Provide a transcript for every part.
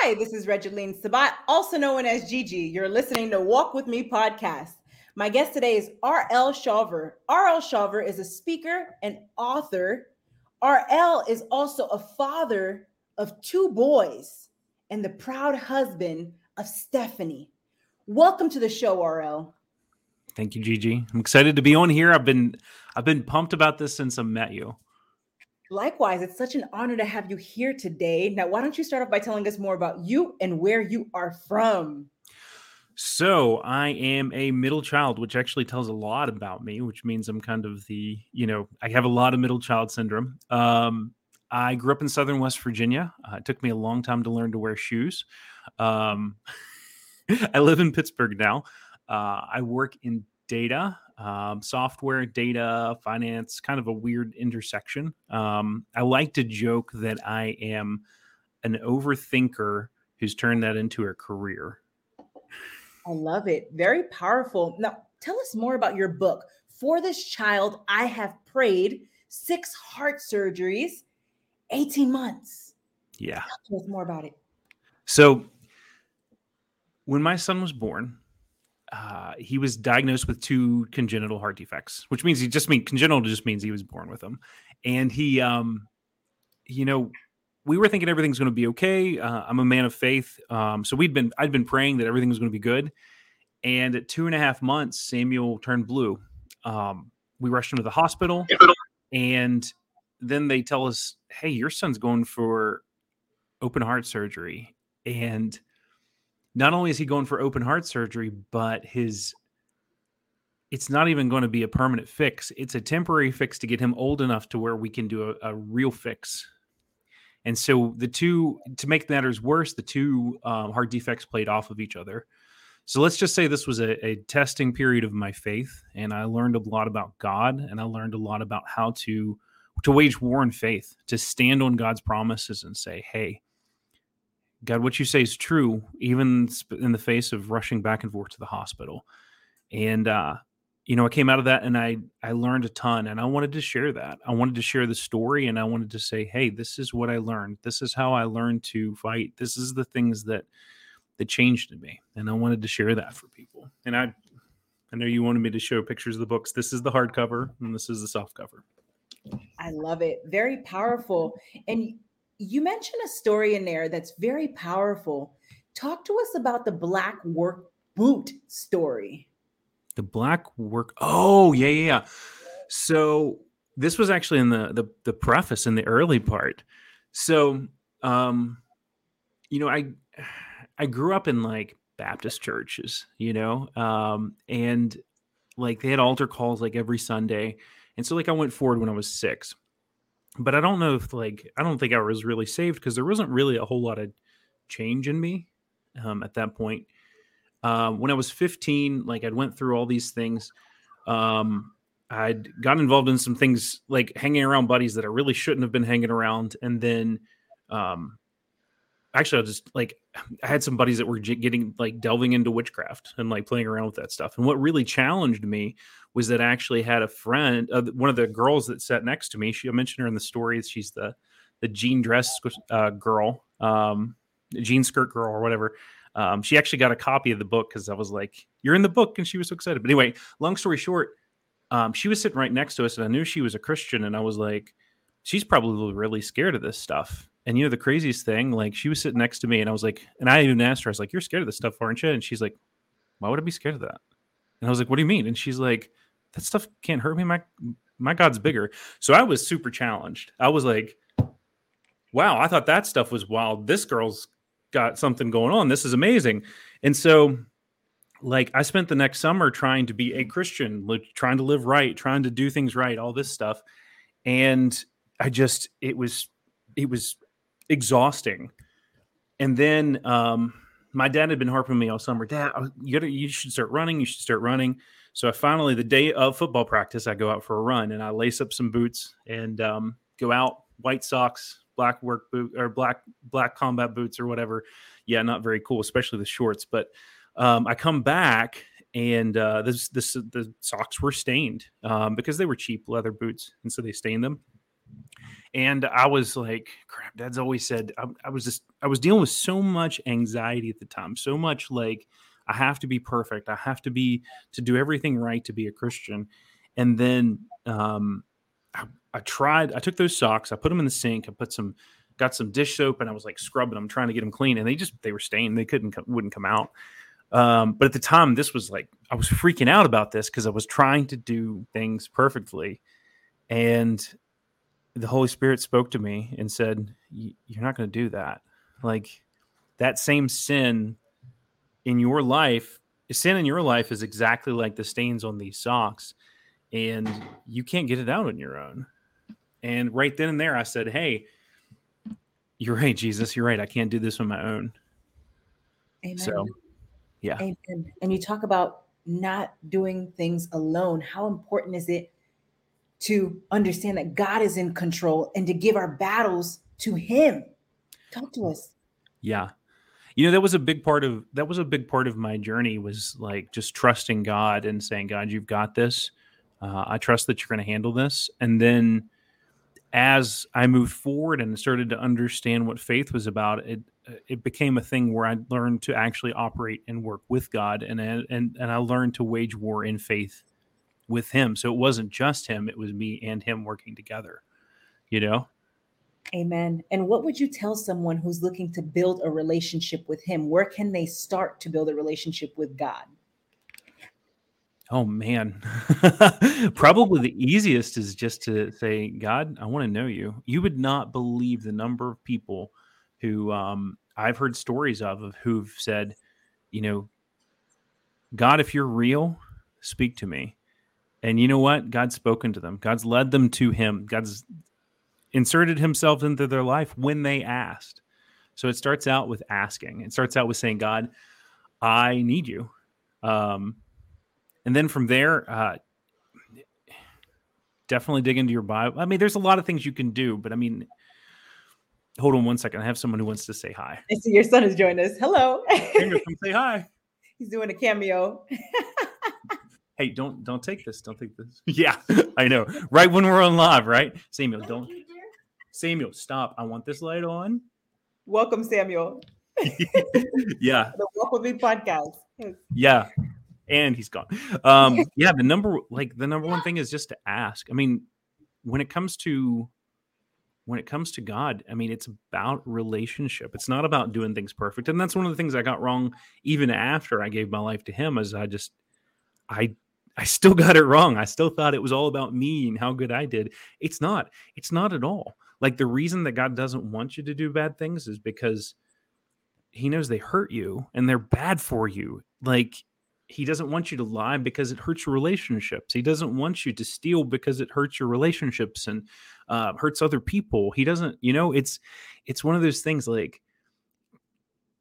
Hi, this is Regeline Sabat, also known as Gigi. You're listening to Walk With Me podcast. My guest today is R.L. Shawver. R.L. Shawver is a speaker and author. R.L. is also a father of two boys and the proud husband of Stephanie. Welcome to the show, R.L. Thank you, Gigi. I'm excited to be on here. I've been I've been pumped about this since I met you. Likewise, it's such an honor to have you here today. Now, why don't you start off by telling us more about you and where you are from? So, I am a middle child, which actually tells a lot about me, which means I'm kind of the, you know, I have a lot of middle child syndrome. Um, I grew up in Southern West Virginia. Uh, it took me a long time to learn to wear shoes. Um, I live in Pittsburgh now. Uh, I work in data um, software, data, finance, kind of a weird intersection. Um, I like to joke that I am an overthinker who's turned that into a career. I love it. Very powerful. Now, tell us more about your book. For this child, I have prayed six heart surgeries, 18 months. Yeah. Tell us more about it. So, when my son was born, uh, he was diagnosed with two congenital heart defects, which means he just mean congenital just means he was born with them. And he, um, you know, we were thinking everything's going to be okay. Uh, I'm a man of faith, um, so we'd been I'd been praying that everything was going to be good. And at two and a half months, Samuel turned blue. Um, we rushed him to the hospital, and then they tell us, "Hey, your son's going for open heart surgery." And not only is he going for open heart surgery, but his it's not even going to be a permanent fix. It's a temporary fix to get him old enough to where we can do a, a real fix. And so the two, to make matters worse, the two um, heart defects played off of each other. So let's just say this was a, a, testing period of my faith, and I learned a lot about God, and I learned a lot about how to to wage war in faith, to stand on God's promises and say, "Hey, God, what you say is true, even in the face of rushing back and forth to the hospital. And, uh, you know, I came out of that and I, I learned a ton and I wanted to share that. I wanted to share the story and I wanted to say, Hey, this is what I learned. This is how I learned to fight. This is the things that, that changed in me. And I wanted to share that for people. And I, I know you wanted me to show pictures of the books. This is the hardcover and this is the soft cover. I love it. Very powerful. And you mentioned a story in there that's very powerful. Talk to us about the black work boot story. The black work. Oh, yeah, yeah, yeah. So this was actually in the the, the preface in the early part. So, um, you know, I I grew up in like Baptist churches, you know, um, and like they had altar calls like every Sunday, and so like I went forward when I was six but I don't know if like I don't think I was really saved because there wasn't really a whole lot of change in me um, at that point. Um, when I was 15, like I'd went through all these things. Um, I'd gotten involved in some things like hanging around buddies that I really shouldn't have been hanging around, and then um, actually, I just like I had some buddies that were getting like delving into witchcraft and like playing around with that stuff. And what really challenged me was that I actually had a friend, uh, one of the girls that sat next to me. She I mentioned her in the story. She's the the jean dress uh, girl, um, jean skirt girl, or whatever. Um, she actually got a copy of the book because I was like, "You're in the book," and she was so excited. But anyway, long story short, um, she was sitting right next to us, and I knew she was a Christian, and I was like, "She's probably really scared of this stuff." And you know the craziest thing, like she was sitting next to me, and I was like, and I even asked her, I was like, "You're scared of this stuff, aren't you?" And she's like, "Why would I be scared of that?" And I was like, "What do you mean?" And she's like, "That stuff can't hurt me. My my God's bigger." So I was super challenged. I was like, "Wow, I thought that stuff was wild. This girl's got something going on. This is amazing." And so, like, I spent the next summer trying to be a Christian, like, trying to live right, trying to do things right, all this stuff, and I just it was it was exhausting. And then um, my dad had been harping me all summer. Dad, you gotta, you should start running. You should start running. So I finally, the day of football practice, I go out for a run and I lace up some boots and um, go out, white socks, black work boot or black black combat boots or whatever. Yeah, not very cool, especially the shorts. But um, I come back and uh, this, this the socks were stained um, because they were cheap leather boots, and so they stained them. And I was like, crap, dad's always said, I, I was just, I was dealing with so much anxiety at the time, so much like, I have to be perfect. I have to be, to do everything right to be a Christian. And then, um, I, I tried, I took those socks, I put them in the sink, I put some, got some dish soap and I was like scrubbing them, trying to get them clean. And they just, they were stained. They couldn't, wouldn't come out. Um, but at the time, this was like, I was freaking out about this because I was trying to do things perfectly. And the Holy Spirit spoke to me and said, You're not going to do that. Like that same sin in your life, sin in your life is exactly like the stains on these socks. And you can't get it out on your own. And right then and there, I said, Hey, you're right, Jesus. You're right. I can't do this on my own. Amen. So, yeah. Amen. And you talk about not doing things alone. How important is it to understand that God is in control and to give our battles to Him? Talk to us. Yeah. You know, that was a big part of that was a big part of my journey was like just trusting God and saying, God, you've got this. Uh, I trust that you're going to handle this. And then as I moved forward and started to understand what faith was about, it it became a thing where I learned to actually operate and work with God, and and and I learned to wage war in faith with Him. So it wasn't just Him; it was me and Him working together. You know. Amen. And what would you tell someone who's looking to build a relationship with Him? Where can they start to build a relationship with God? Oh man. Probably the easiest is just to say, God, I want to know you. You would not believe the number of people who um, I've heard stories of, of who've said, you know, God, if you're real, speak to me. And you know what? God's spoken to them. God's led them to him. God's inserted himself into their life when they asked. So it starts out with asking. It starts out with saying, God, I need you. Um, and then from there, uh, definitely dig into your Bible. I mean, there's a lot of things you can do, but I mean, hold on one second. I have someone who wants to say hi. I see your son has joined us. Hello. come say hi. He's doing a cameo. hey, don't don't take this. Don't take this. Yeah, I know. Right when we're on live, right? Samuel, don't. Samuel, stop. I want this light on. Welcome, Samuel. yeah. the Walk with Me podcast. Yeah and he's gone. Um, yeah, the number like the number one thing is just to ask. I mean, when it comes to when it comes to God, I mean, it's about relationship. It's not about doing things perfect. And that's one of the things I got wrong even after I gave my life to him is I just I I still got it wrong. I still thought it was all about me and how good I did. It's not. It's not at all. Like the reason that God doesn't want you to do bad things is because he knows they hurt you and they're bad for you. Like he doesn't want you to lie because it hurts your relationships. He doesn't want you to steal because it hurts your relationships and uh, hurts other people. He doesn't, you know, it's it's one of those things like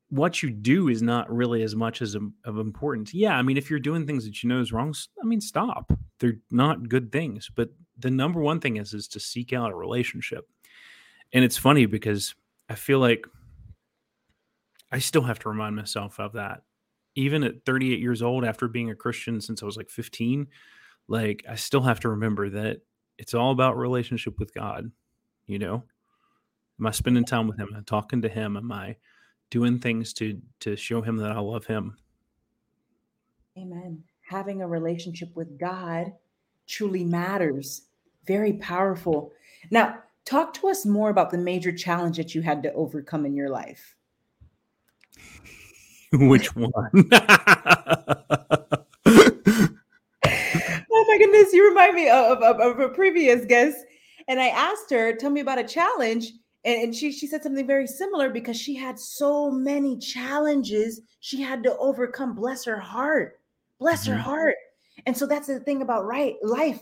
what you do is not really as much as um, of importance. Yeah, I mean, if you're doing things that you know is wrong, I mean, stop. They're not good things. But the number one thing is is to seek out a relationship. And it's funny because I feel like I still have to remind myself of that even at 38 years old after being a christian since i was like 15 like i still have to remember that it's all about relationship with god you know am i spending time with him am i talking to him am i doing things to to show him that i love him amen having a relationship with god truly matters very powerful now talk to us more about the major challenge that you had to overcome in your life Which one? oh my goodness, you remind me of, of, of, a previous guest. And I asked her, tell me about a challenge. And, and she, she said something very similar because she had so many challenges she had to overcome. Bless her heart. Bless mm-hmm. her heart. And so that's the thing about right life.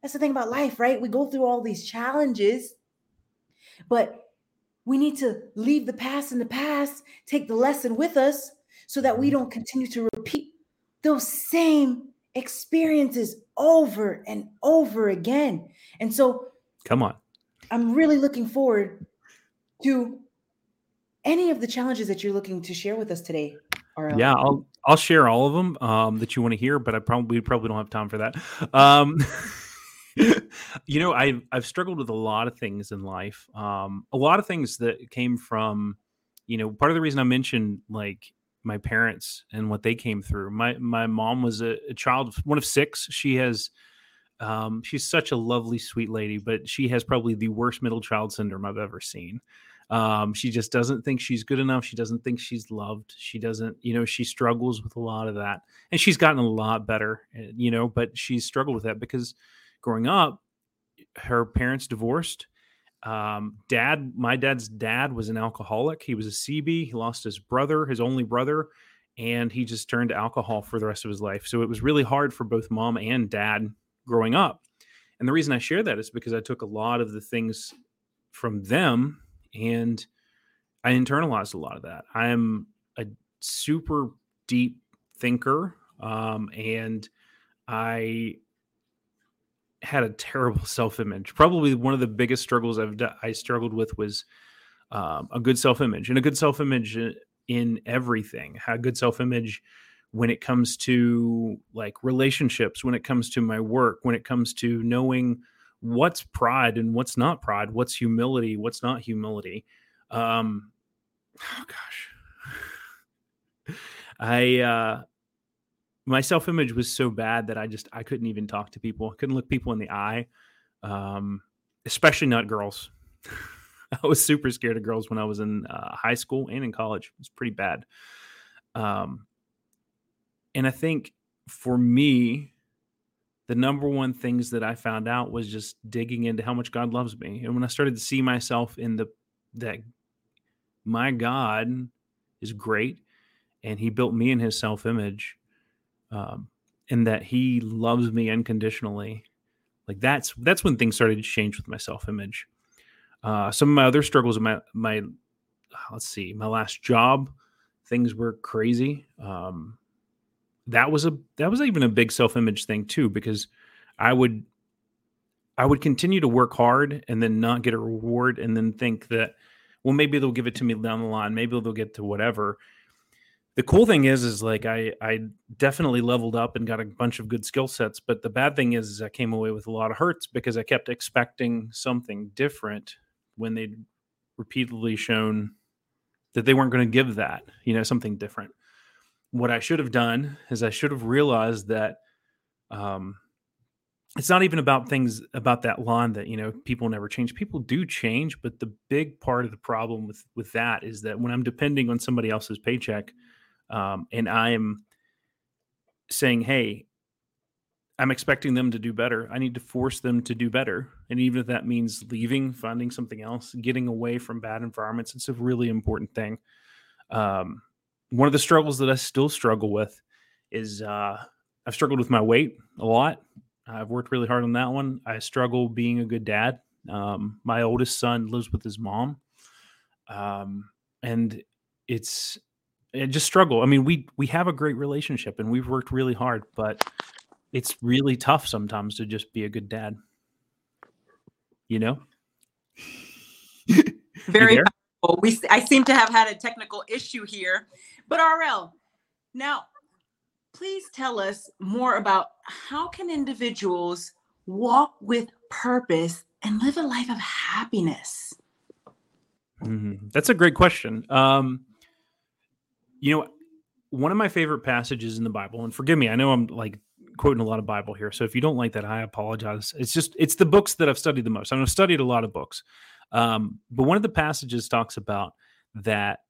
That's the thing about life, right? We go through all these challenges, but we need to leave the past in the past, take the lesson with us, so that we don't continue to repeat those same experiences over and over again. And so, come on. I'm really looking forward to any of the challenges that you're looking to share with us today. Yeah, I'll I'll share all of them um, that you want to hear, but I probably probably don't have time for that. Um, you know, I've I've struggled with a lot of things in life. Um, a lot of things that came from, you know, part of the reason I mentioned like my parents and what they came through. My my mom was a, a child, one of six. She has, um, she's such a lovely, sweet lady, but she has probably the worst middle child syndrome I've ever seen. Um, she just doesn't think she's good enough. She doesn't think she's loved. She doesn't, you know, she struggles with a lot of that, and she's gotten a lot better, eh, you know, but she's struggled with that because growing up, her parents divorced. Um, dad, my dad's dad was an alcoholic. He was a CB. He lost his brother, his only brother, and he just turned to alcohol for the rest of his life. So it was really hard for both mom and dad growing up. And the reason I share that is because I took a lot of the things from them and I internalized a lot of that. I'm a super deep thinker, um, and I had a terrible self image. Probably one of the biggest struggles I've I struggled with was um, a good self image and a good self image in everything. A good self image when it comes to like relationships, when it comes to my work, when it comes to knowing what's pride and what's not pride, what's humility, what's not humility. Um, oh gosh, I uh, my self image was so bad that I just I couldn't even talk to people. I couldn't look people in the eye, um, especially not girls. I was super scared of girls when I was in uh, high school and in college. It was pretty bad. Um, and I think for me, the number one things that I found out was just digging into how much God loves me. And when I started to see myself in the that my God is great and he built me in his self image um, and that he loves me unconditionally. Like that's that's when things started to change with my self image. Uh, some of my other struggles my my let's see my last job, things were crazy. Um, that was a that was even a big self image thing too because I would I would continue to work hard and then not get a reward and then think that well maybe they'll give it to me down the line maybe they'll get to whatever. The cool thing is is like i i definitely leveled up and got a bunch of good skill sets but the bad thing is, is i came away with a lot of hurts because i kept expecting something different when they'd repeatedly shown that they weren't going to give that you know something different what i should have done is i should have realized that um it's not even about things about that lawn that you know people never change people do change but the big part of the problem with with that is that when i'm depending on somebody else's paycheck um, and I'm saying, hey, I'm expecting them to do better. I need to force them to do better. And even if that means leaving, finding something else, getting away from bad environments, it's a really important thing. Um, one of the struggles that I still struggle with is uh, I've struggled with my weight a lot. I've worked really hard on that one. I struggle being a good dad. Um, my oldest son lives with his mom. Um, and it's it just struggle. I mean, we we have a great relationship and we've worked really hard, but it's really tough sometimes to just be a good dad. You know? Very powerful. We I seem to have had a technical issue here. But RL, now please tell us more about how can individuals walk with purpose and live a life of happiness? Mm-hmm. That's a great question. Um, you know, one of my favorite passages in the Bible, and forgive me, I know I'm like quoting a lot of Bible here. So if you don't like that, I apologize. It's just it's the books that I've studied the most. I've studied a lot of books, um, but one of the passages talks about that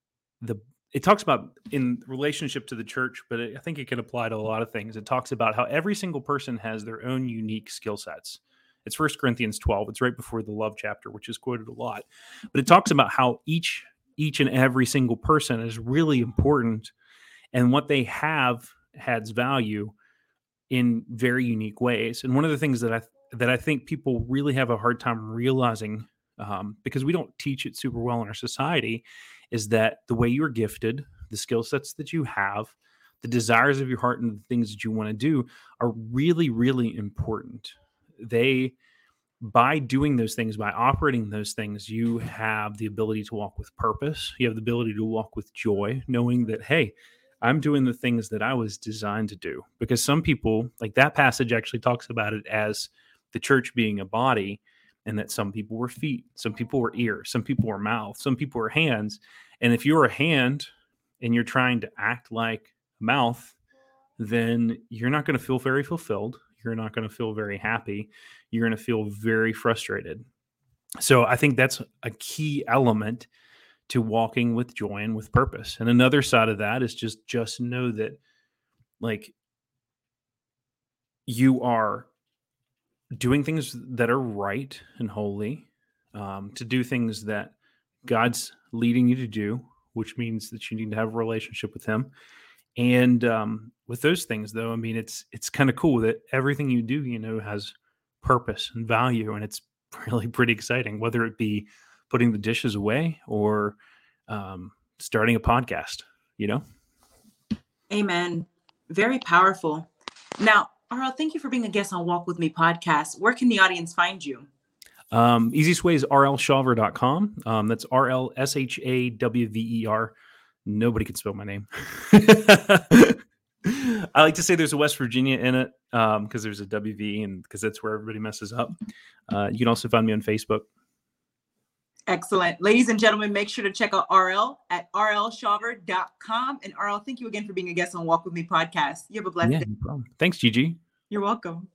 the it talks about in relationship to the church, but I think it can apply to a lot of things. It talks about how every single person has their own unique skill sets. It's First Corinthians 12. It's right before the love chapter, which is quoted a lot. But it talks about how each each and every single person is really important and what they have has value in very unique ways and one of the things that i that i think people really have a hard time realizing um, because we don't teach it super well in our society is that the way you're gifted the skill sets that you have the desires of your heart and the things that you want to do are really really important they by doing those things, by operating those things, you have the ability to walk with purpose. You have the ability to walk with joy, knowing that, hey, I'm doing the things that I was designed to do. Because some people, like that passage actually talks about it as the church being a body and that some people were feet, some people were ears, some people were mouth, some people were hands. And if you're a hand and you're trying to act like a mouth, then you're not going to feel very fulfilled. You're not going to feel very happy. You're going to feel very frustrated. So I think that's a key element to walking with joy and with purpose. And another side of that is just just know that like you are doing things that are right and holy, um, to do things that God's leading you to do, which means that you need to have a relationship with Him. And um, with those things, though, I mean, it's it's kind of cool that everything you do, you know, has purpose and value, and it's really pretty exciting. Whether it be putting the dishes away or um, starting a podcast, you know. Amen. Very powerful. Now, RL, thank you for being a guest on Walk With Me podcast. Where can the audience find you? Um, easiest way is rlshawver.com. Um, that's R L S H A W V E R. Nobody can spell my name. I like to say there's a West Virginia in it because um, there's a WV and because that's where everybody messes up. Uh, you can also find me on Facebook. Excellent. Ladies and gentlemen, make sure to check out RL at rlshawver.com. And RL, thank you again for being a guest on Walk With Me podcast. You have a blessed yeah, day. No. Thanks, Gigi. You're welcome.